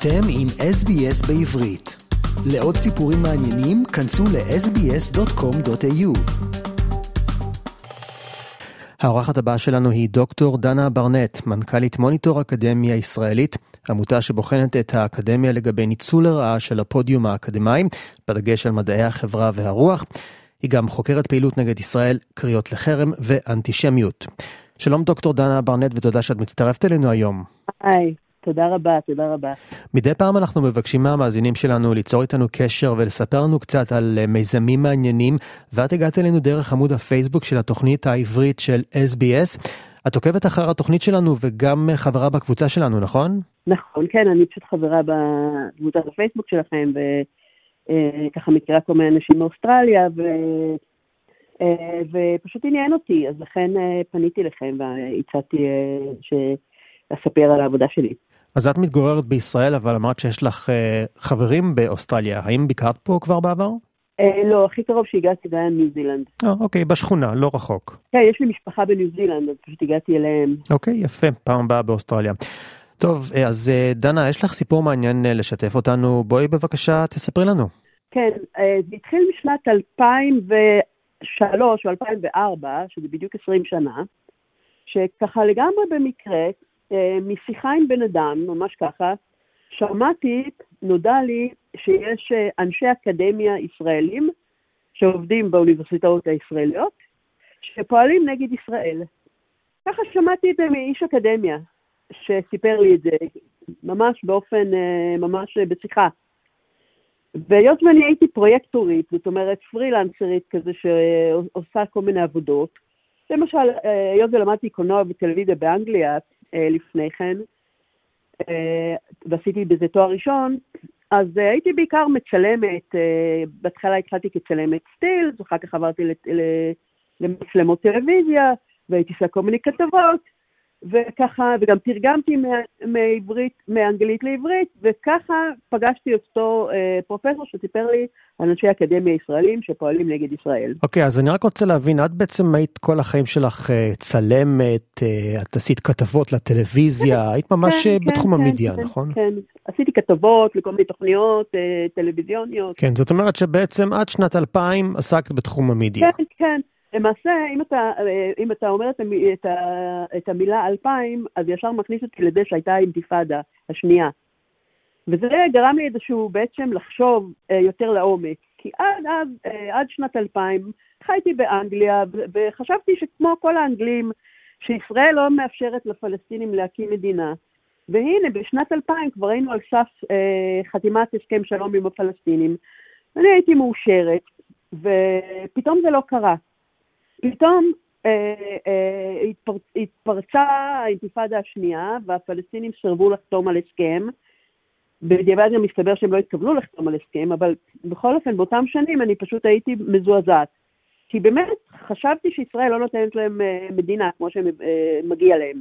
אתם עם SBS בעברית. לעוד סיפורים מעניינים, כנסו ל-sbs.com.au. האורחת הבאה שלנו היא דוקטור דנה ברנט, מנכ"לית מוניטור אקדמיה ישראלית, עמותה שבוחנת את האקדמיה לגבי ניצול לרעה של הפודיום האקדמאי, בדגש על מדעי החברה והרוח. היא גם חוקרת פעילות נגד ישראל, קריאות לחרם ואנטישמיות. שלום דוקטור דנה ברנט ותודה שאת מצטרפת אלינו היום. היי, תודה רבה, תודה רבה. מדי פעם אנחנו מבקשים מהמאזינים שלנו ליצור איתנו קשר ולספר לנו קצת על אה, מיזמים מעניינים, ואת הגעת אלינו דרך עמוד הפייסבוק של התוכנית העברית של SBS. את עוקבת אחר התוכנית שלנו וגם חברה בקבוצה שלנו, נכון? נכון, כן, אני פשוט חברה בקבוצת הפייסבוק שלכם, וככה אה, מכירה כל מיני אנשים מאוסטרליה, ו... אה, ופשוט עניין אותי, אז לכן פניתי לכם והצעתי שאספר על העבודה שלי. אז את מתגוררת בישראל, אבל אמרת שיש לך uh, חברים באוסטרליה. האם ביקרת פה כבר בעבר? Uh, לא, הכי קרוב שהגעתי זה היה ניו זילנד. אה, אוקיי, בשכונה, לא רחוק. כן, יש לי משפחה בניו זילנד, אז פשוט הגעתי אליהם. אוקיי, יפה, פעם הבאה באוסטרליה. טוב, אז דנה, יש לך סיפור מעניין לשתף אותנו, בואי בבקשה תספרי לנו. כן, זה התחיל משנת 2003 או 2004, שזה בדיוק 20 שנה, שככה לגמרי במקרה, אה, משיחה עם בן אדם, ממש ככה, שמעתי, נודע לי שיש אה, אנשי אקדמיה ישראלים שעובדים באוניברסיטאות הישראליות, שפועלים נגד ישראל. ככה שמעתי את זה מאיש אקדמיה, שסיפר לי את זה, ממש באופן, אה, ממש בשיחה. והיות ואני הייתי פרויקטורית, זאת אומרת פרילנסרית כזה שעושה כל מיני עבודות, למשל, היות ולמדתי קולנוע וטלוויזיה באנגליה, אה, לפני כן, אה, ועשיתי בזה תואר ראשון, אז אה, הייתי בעיקר מצלמת, בהתחלה התחלתי כצלמת סטיל, אחר כך עברתי למצלמות טלוויזיה, והייתי עושה כל מיני כתבות, וככה, וגם תרגמתי מעברית, מאנגלית לעברית, וככה פגשתי אותו אה, פרופסור שסיפר לי על אנשי אקדמיה ישראלים שפועלים נגד ישראל. אוקיי, okay, אז אני רק רוצה להבין, את בעצם היית כל החיים שלך אה, צלמת, אה, את עשית כתבות לטלוויזיה, כן, היית ממש כן, בתחום כן, המדיה, כן, נכון? כן, עשיתי כתבות לכל מיני תוכניות אה, טלוויזיוניות. כן, זאת אומרת שבעצם עד שנת 2000 עסקת בתחום המדיה. כן, כן. למעשה, אם אתה, אם אתה אומר את, את, את המילה 2000, אז ישר מכניס אותי לזה שהייתה האינתיפאדה השנייה. וזה גרם לי איזשהו בעצם לחשוב אה, יותר לעומק. כי עד, עד, אה, עד שנת 2000 חייתי באנגליה, וחשבתי שכמו כל האנגלים, שישראל לא מאפשרת לפלסטינים להקים מדינה. והנה, בשנת 2000 כבר היינו על סף אה, חתימת הסכם שלום עם הפלסטינים. אני הייתי מאושרת, ופתאום זה לא קרה. פתאום אה, אה, התפר, התפרצה האינתיפאדה השנייה, והפלסטינים סירבו לחתום על הסכם. בדיעבד גם מסתבר שהם לא התכוונו לחתום על הסכם, אבל בכל אופן, באותם שנים אני פשוט הייתי מזועזעת. כי באמת חשבתי שישראל לא נותנת להם אה, מדינה כמו שמגיע להם.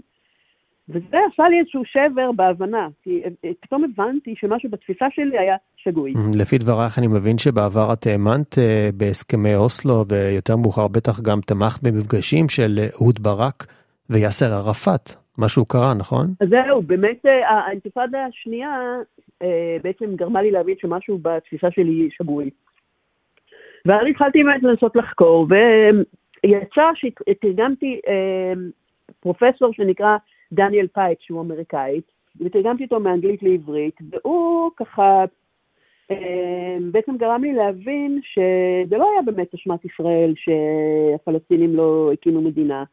וזה עשה לי איזשהו שבר בהבנה, כי פתאום הבנתי שמשהו בתפיסה שלי היה שגוי. לפי דברייך אני מבין שבעבר את האמנת אה, בהסכמי אוסלו, ויותר מאוחר בטח גם תמכת במפגשים של אהוד ברק ויאסר ערפאת. משהו קרה, נכון? אז זהו, באמת אה, האינתיפאדה השנייה אה, בעצם גרמה לי להבין שמשהו בתפיסה שלי שגוי. ואז התחלתי באמת לנסות לחקור, ויצא שתרגמתי פרופסור שנקרא דניאל פייפס, שהוא אמריקאי, ותרגמתי אותו מאנגלית לעברית, והוא ככה אה, בעצם גרם לי להבין שזה לא היה באמת אשמת ישראל שהפלסטינים לא הקימו מדינה.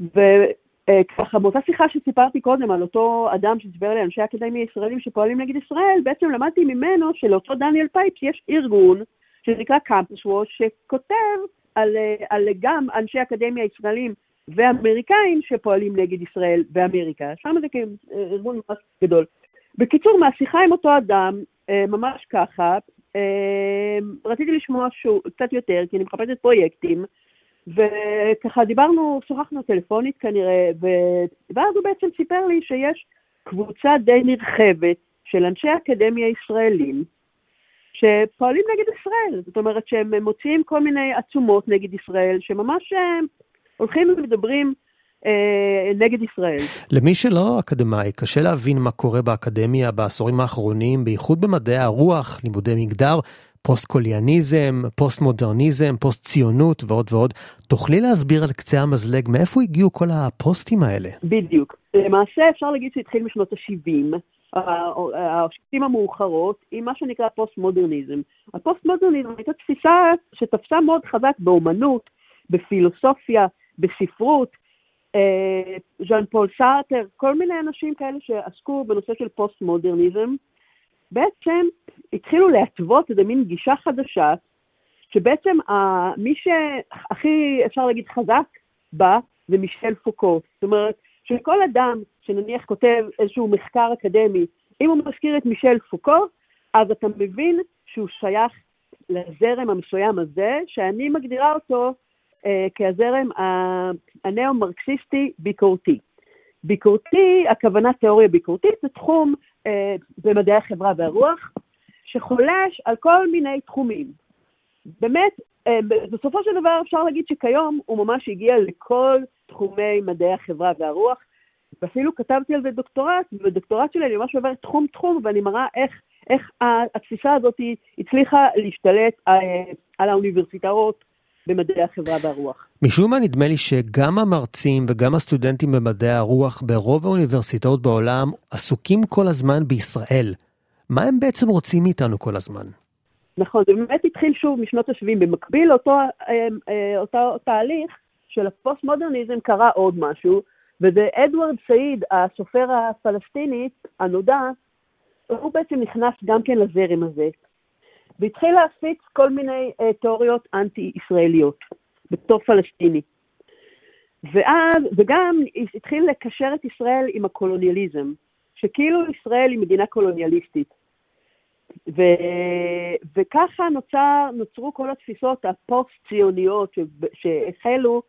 וככה באותה שיחה שסיפרתי קודם על אותו אדם שסיפר לי אנשי אקדמיה ישראלים שפועלים נגד ישראל, בעצם למדתי ממנו שלאותו דניאל פייפס יש ארגון שנקרא Campus Watch, שכותב על, אה, על גם אנשי אקדמיה ישראלים ואמריקאים שפועלים נגד ישראל ואמריקה. שם זה כארגון ממש גדול. בקיצור, מהשיחה עם אותו אדם, אה, ממש ככה, אה, רציתי לשמוע עוד קצת יותר, כי אני מחפשת פרויקטים, וככה דיברנו, שוחחנו טלפונית כנראה, ואז הוא בעצם סיפר לי שיש קבוצה די נרחבת של אנשי אקדמיה ישראלים, שפועלים נגד ישראל. זאת אומרת שהם מוציאים כל מיני עצומות נגד ישראל, שממש אה, הולכים ומדברים אה, נגד ישראל. למי שלא אקדמאי, קשה להבין מה קורה באקדמיה בעשורים האחרונים, בייחוד במדעי הרוח, לימודי מגדר, פוסט-קולוניאליזם, פוסט-מודרניזם, פוסט-ציונות ועוד ועוד. תוכלי להסביר על קצה המזלג מאיפה הגיעו כל הפוסטים האלה? בדיוק. למעשה אפשר להגיד שהתחיל משנות ה-70. השנים המאוחרות עם מה שנקרא פוסט-מודרניזם. הפוסט-מודרניזם הייתה תפיסה שתפסה מאוד חזק באומנות, בפילוסופיה, בספרות. אה, ז'אן פול סארטר, כל מיני אנשים כאלה שעסקו בנושא של פוסט-מודרניזם, בעצם התחילו להתוות איזה מין גישה חדשה, שבעצם מי שהכי אפשר להגיד חזק בה זה מישל פוקו. זאת אומרת, שכל אדם שנניח כותב איזשהו מחקר אקדמי, אם הוא מזכיר את מישל פוקו, אז אתה מבין שהוא שייך לזרם המסוים הזה, שאני מגדירה אותו אה, כהזרם הנאו-מרקסיסטי ביקורתי. הכוונה תיאוריה ביקורתית, זה תחום אה, במדעי החברה והרוח, שחולש על כל מיני תחומים. באמת, אה, בסופו של דבר אפשר להגיד שכיום הוא ממש הגיע לכל תחומי מדעי החברה והרוח, ואפילו כתבתי על זה דוקטורט, ובדוקטורט שלי אני ממש עוברת תחום-תחום, ואני מראה איך, איך התפיסה הזאת הצליחה להשתלט אה, על האוניברסיטאות במדעי החברה והרוח. משום מה נדמה לי שגם המרצים וגם הסטודנטים במדעי הרוח ברוב האוניברסיטאות בעולם עסוקים כל הזמן בישראל. מה הם בעצם רוצים מאיתנו כל הזמן? נכון, זה באמת התחיל שוב משנות ה-70. במקביל לאותו אה, אה, אותו תהליך של הפוסט-מודרניזם קרה עוד משהו, וזה אדוארד סעיד, הסופר הפלסטיני הנודע, הוא בעצם נכנס גם כן לזרם הזה, והתחיל להפיץ כל מיני uh, תיאוריות אנטי-ישראליות בתור פלסטיני. ואז, וגם התחיל לקשר את ישראל עם הקולוניאליזם, שכאילו ישראל היא מדינה קולוניאליסטית. ו, וככה נוצר, נוצרו כל התפיסות הפוסט-ציוניות שהחלו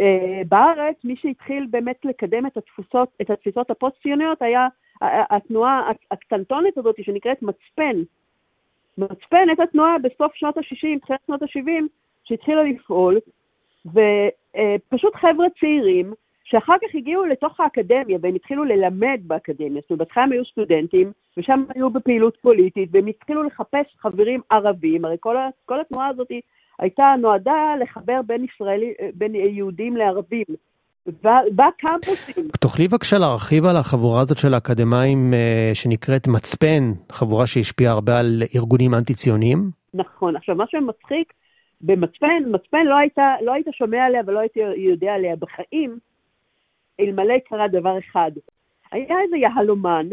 אה, בארץ, מי שהתחיל באמת לקדם את התפוסות, את התפיסות הפוסט-ציוניות היה התנועה הקטנטונת הזאת שנקראת מצפן. מצפן הייתה תנועה בסוף שנות ה-60, תחילת שנות ה-70, שהתחילה לפעול, ופשוט חבר'ה צעירים, שאחר כך הגיעו לתוך האקדמיה והם התחילו ללמד באקדמיה, זאת אומרת, בהתחלה הם היו סטודנטים, ושם היו בפעילות פוליטית, והם התחילו לחפש חברים ערבים, הרי כל, כל התנועה הזאת הייתה נועדה לחבר בין, ישראלי, בין יהודים לערבים. בקמפוסים. תוכלי בבקשה להרחיב על החבורה הזאת של האקדמאים אה, שנקראת מצפן, חבורה שהשפיעה הרבה על ארגונים אנטי-ציוניים? נכון. עכשיו, מה שמצחיק, במצפן, מצפן לא, הייתה, לא היית שומע עליה ולא היית יודע עליה בחיים, אלמלא קרה דבר אחד. היה איזה יהלומן,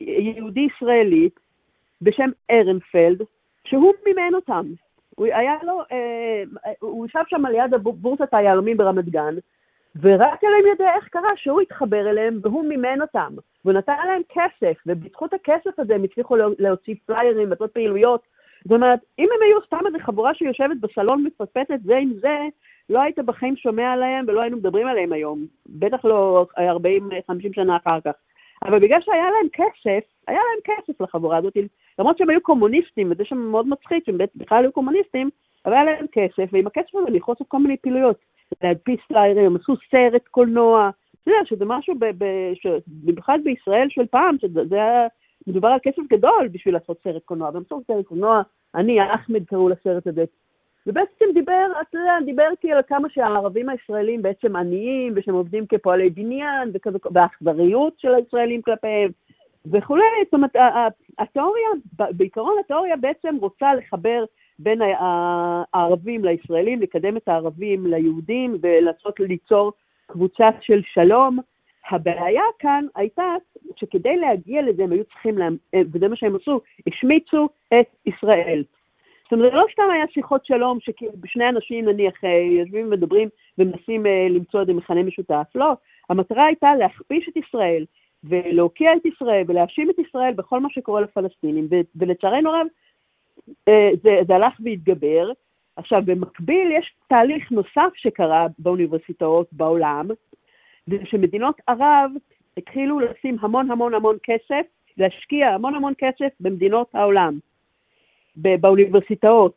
יהודי ישראלי, בשם ארנפלד, שהוא מימן אותם. הוא היה לו, אה, הוא ישב שם על יד בורסת היהלומים ברמת גן, ורק אלוהים יודע איך קרה שהוא התחבר אליהם והוא מימן אותם. והוא נתן להם כסף, ובזכות הכסף הזה הם הצליחו להוציא פליירים, לעשות פעילויות. זאת אומרת, אם הם היו סתם איזה חבורה שיושבת בסלון מפספסת זה עם זה, לא היית בחיים שומע עליהם ולא היינו מדברים עליהם היום. בטח לא 40-50 שנה אחר כך. אבל בגלל שהיה להם כסף, היה להם כסף לחבורה הזאת, למרות שהם היו קומוניסטים, וזה שם מאוד מצחיק, שהם בכלל היו קומוניסטים, אבל היה להם כסף, ועם הכסף הזה הם יכלו לעשות כל מיני פעילויות. להדפיס פליירים, הם עשו סרט קולנוע, אתה יודע, שזה משהו, במיוחד בישראל של פעם, שזה היה, מדובר על כסף גדול בשביל לעשות סרט קולנוע, והם עשו סרט קולנוע, אני, אחמד קראו לסרט הזה. ובעצם דיבר, אתה יודע, דיבר איתי על כמה שהערבים הישראלים בעצם עניים, ושהם עובדים כפועלי בניין, והאכזריות של הישראלים כלפיהם, וכולי. זאת אומרת, התיאוריה, בעיקרון התיאוריה בעצם רוצה לחבר בין הערבים לישראלים, לקדם את הערבים ליהודים ולעשות, ליצור קבוצה של שלום. הבעיה כאן הייתה שכדי להגיע לזה הם היו צריכים, לה... וזה מה שהם עשו, השמיצו את ישראל. זאת אומרת, זה לא סתם היה שיחות שלום ששני אנשים נניח אה, יושבים ומדברים ומנסים אה, למצוא איזה מכנה משותף, לא. המטרה הייתה להכפיש את ישראל ולהוקיע את ישראל ולהאשים את ישראל בכל מה שקורה לפלסטינים, ולצערנו רב, אה, זה, זה הלך והתגבר. עכשיו, במקביל יש תהליך נוסף שקרה באוניברסיטאות בעולם, זה שמדינות ערב התחילו לשים המון המון המון כסף, להשקיע המון המון כסף במדינות העולם, באוניברסיטאות,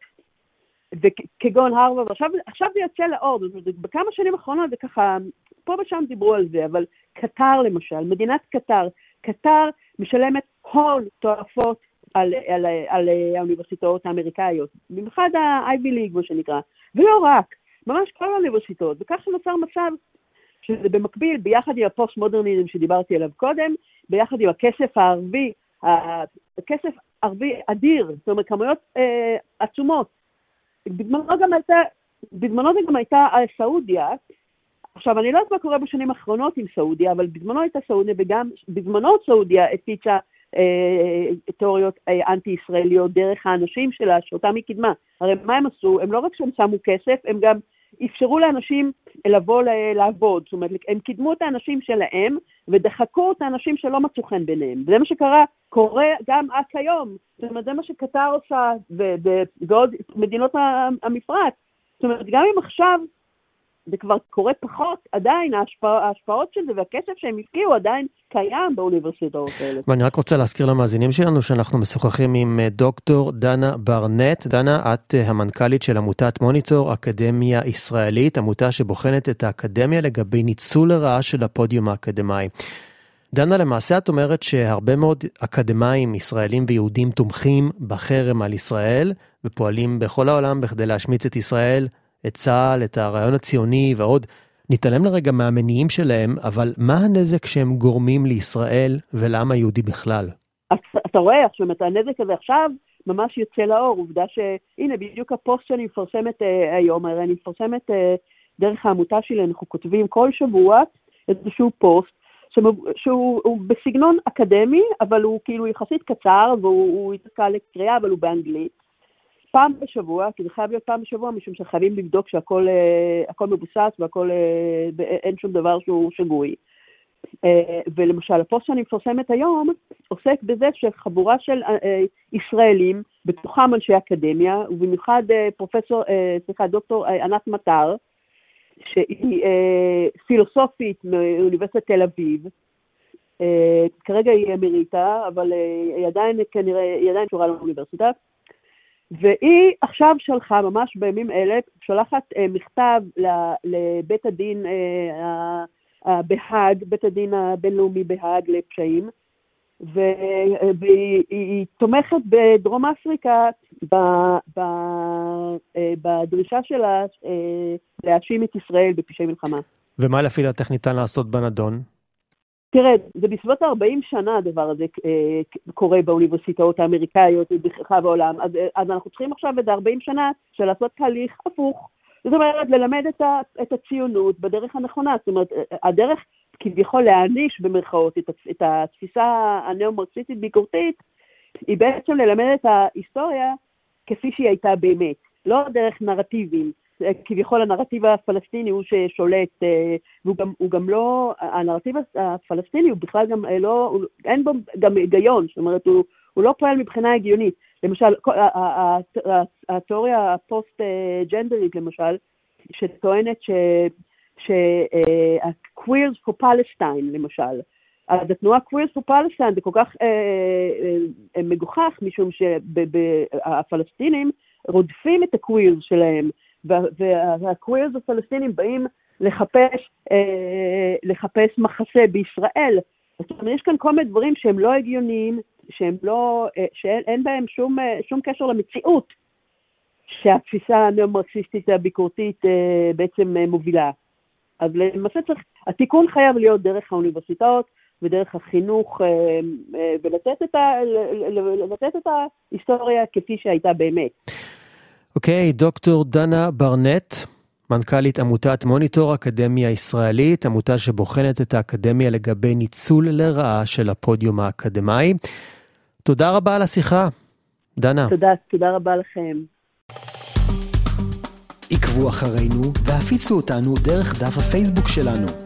כגון הרווארד, עכשיו, עכשיו זה יוצא לאור, בכמה שנים האחרונות זה ככה פה ושם דיברו על זה, אבל קטר למשל, מדינת קטר, קטר משלמת הון תועפות על, על, על, על האוניברסיטאות האמריקאיות, במיוחד ה-Ivy League, מה שנקרא, ולא רק, ממש כל האוניברסיטאות, וככה נוצר מצב שזה במקביל, ביחד עם הפוסט-מודרניזם שדיברתי עליו קודם, ביחד עם הכסף הערבי, הכסף ערבי אדיר, זאת אומרת, כמויות אה, עצומות. בזמנו בזמנו זה גם הייתה סעודיה. עכשיו, אני לא יודעת מה קורה בשנים האחרונות עם סעודיה, אבל בזמנו הייתה סעודיה, וגם בזמנו סעודיה הפיצה תיאוריות אה, אנטי-ישראליות דרך האנשים שלה, שאותם היא קידמה. הרי מה הם עשו? הם לא רק שהם שמו כסף, הם גם אפשרו לאנשים לבוא לעבוד. זאת אומרת, הם קידמו את האנשים שלהם ודחקו את האנשים שלא מצאו חן ביניהם. זה מה שקרה, קורה גם עד כיום. זאת אומרת, זה מה שקטר עושה ועוד מדינות המפרץ. זאת אומרת, גם אם עכשיו זה כבר קורה פחות, עדיין ההשפע, ההשפעות של זה והכסף שהם השקיעו עדיין קיים באוניברסיטאות האלה. ואני רק רוצה להזכיר למאזינים שלנו שאנחנו משוחחים עם אה, דוקטור דנה ברנט. דנה, את אה, המנכ"לית של עמותת מוניטור אקדמיה ישראלית, עמותה שבוחנת את האקדמיה לגבי ניצול לרעה של הפודיום האקדמאי. דנה, למעשה את אומרת שהרבה מאוד אקדמאים ישראלים ויהודים תומכים בחרם על ישראל ופועלים בכל העולם בכדי להשמיץ את ישראל את צה"ל, את הרעיון הציוני ועוד. נתעלם לרגע מהמניעים שלהם, אבל מה הנזק שהם גורמים לישראל ולעם היהודי בכלל? אתה רואה, עכשיו, את הנזק הזה עכשיו ממש יוצא לאור, עובדה שהנה, בדיוק הפוסט שאני מפרסמת אה, היום, הרי אני מפרסמת אה, דרך העמותה שלי, אנחנו כותבים כל שבוע איזשהו פוסט שהוא, שהוא בסגנון אקדמי, אבל הוא כאילו יחסית קצר, והוא יתקע לקריאה, אבל הוא באנגלית. פעם בשבוע, כי זה חייב להיות פעם בשבוע, משום שחייבים לבדוק שהכל אה, מבוסס והכל, אה, אין שום דבר שהוא שגוי. אה, ולמשל, הפוסט שאני מפרסמת היום עוסק בזה שחבורה של ישראלים, בתוכם אנשי אקדמיה, ובמיוחד פרופסור, סליחה, דוקטור ענת מטר, שהיא פילוסופית מאוניברסיטת תל אביב, כרגע היא אמיריטה, אבל היא עדיין כנראה, היא עדיין קשורה לאוניברסיטה, והיא עכשיו שלחה, ממש בימים אלה, שולחת אה, מכתב לבית הדין אה, בהאג, בית הדין הבינלאומי בהאג לפשעים, והיא תומכת בדרום אפריקה ב, ב, אה, בדרישה שלה אה, להאשים את ישראל בפשעי מלחמה. ומה לפי דעתך ניתן לעשות בנדון? תראה, זה בסביבות 40 שנה הדבר הזה אה, קורה באוניברסיטאות האמריקאיות ובכלל בעולם, אז, אה, אז אנחנו צריכים עכשיו איזה 40 שנה של לעשות תהליך הפוך. זאת אומרת, ללמד את, ה, את הציונות בדרך הנכונה. זאת אומרת, אה, הדרך כביכול להעניש במרכאות את, את התפיסה הנאו-מרקסיסטית ביקורתית, היא בעצם ללמד את ההיסטוריה כפי שהיא הייתה באמת, לא דרך נרטיבים. כביכול הנרטיב הפלסטיני הוא ששולט, אה, והוא גם, גם לא, הנרטיב הפלסטיני הוא בכלל גם אה, לא, אין בו גם היגיון, זאת אומרת, הוא, הוא לא פועל מבחינה הגיונית. למשל, התיאוריה הפוסט-ג'נדרית, למשל, שטוענת ש... ש-Queers for Palestine, למשל, אז התנועה Queers for Palestine זה כל כך אה, אה, מגוחך, משום שהפלסטינים רודפים את הקווירס שלהם, והקווירס הפלסטינים באים לחפש, אה, לחפש מחסה בישראל. זאת אומרת, יש כאן כל מיני דברים שהם לא הגיוניים, שהם לא, אה, שאין בהם שום, אה, שום קשר למציאות שהתפיסה הנאו-מרקסיסטית הביקורתית אה, בעצם אה, מובילה. אז למעשה צריך, התיקון חייב להיות דרך האוניברסיטאות ודרך החינוך, אה, אה, ולתת את, ה, לתת את ההיסטוריה כפי שהייתה באמת. אוקיי, okay, דוקטור דנה ברנט, מנכ"לית עמותת מוניטור אקדמיה ישראלית, עמותה שבוחנת את האקדמיה לגבי ניצול לרעה של הפודיום האקדמאי. תודה רבה על השיחה, דנה. תודה, תודה רבה לכם. עקבו אחרינו והפיצו אותנו דרך דף הפייסבוק שלנו.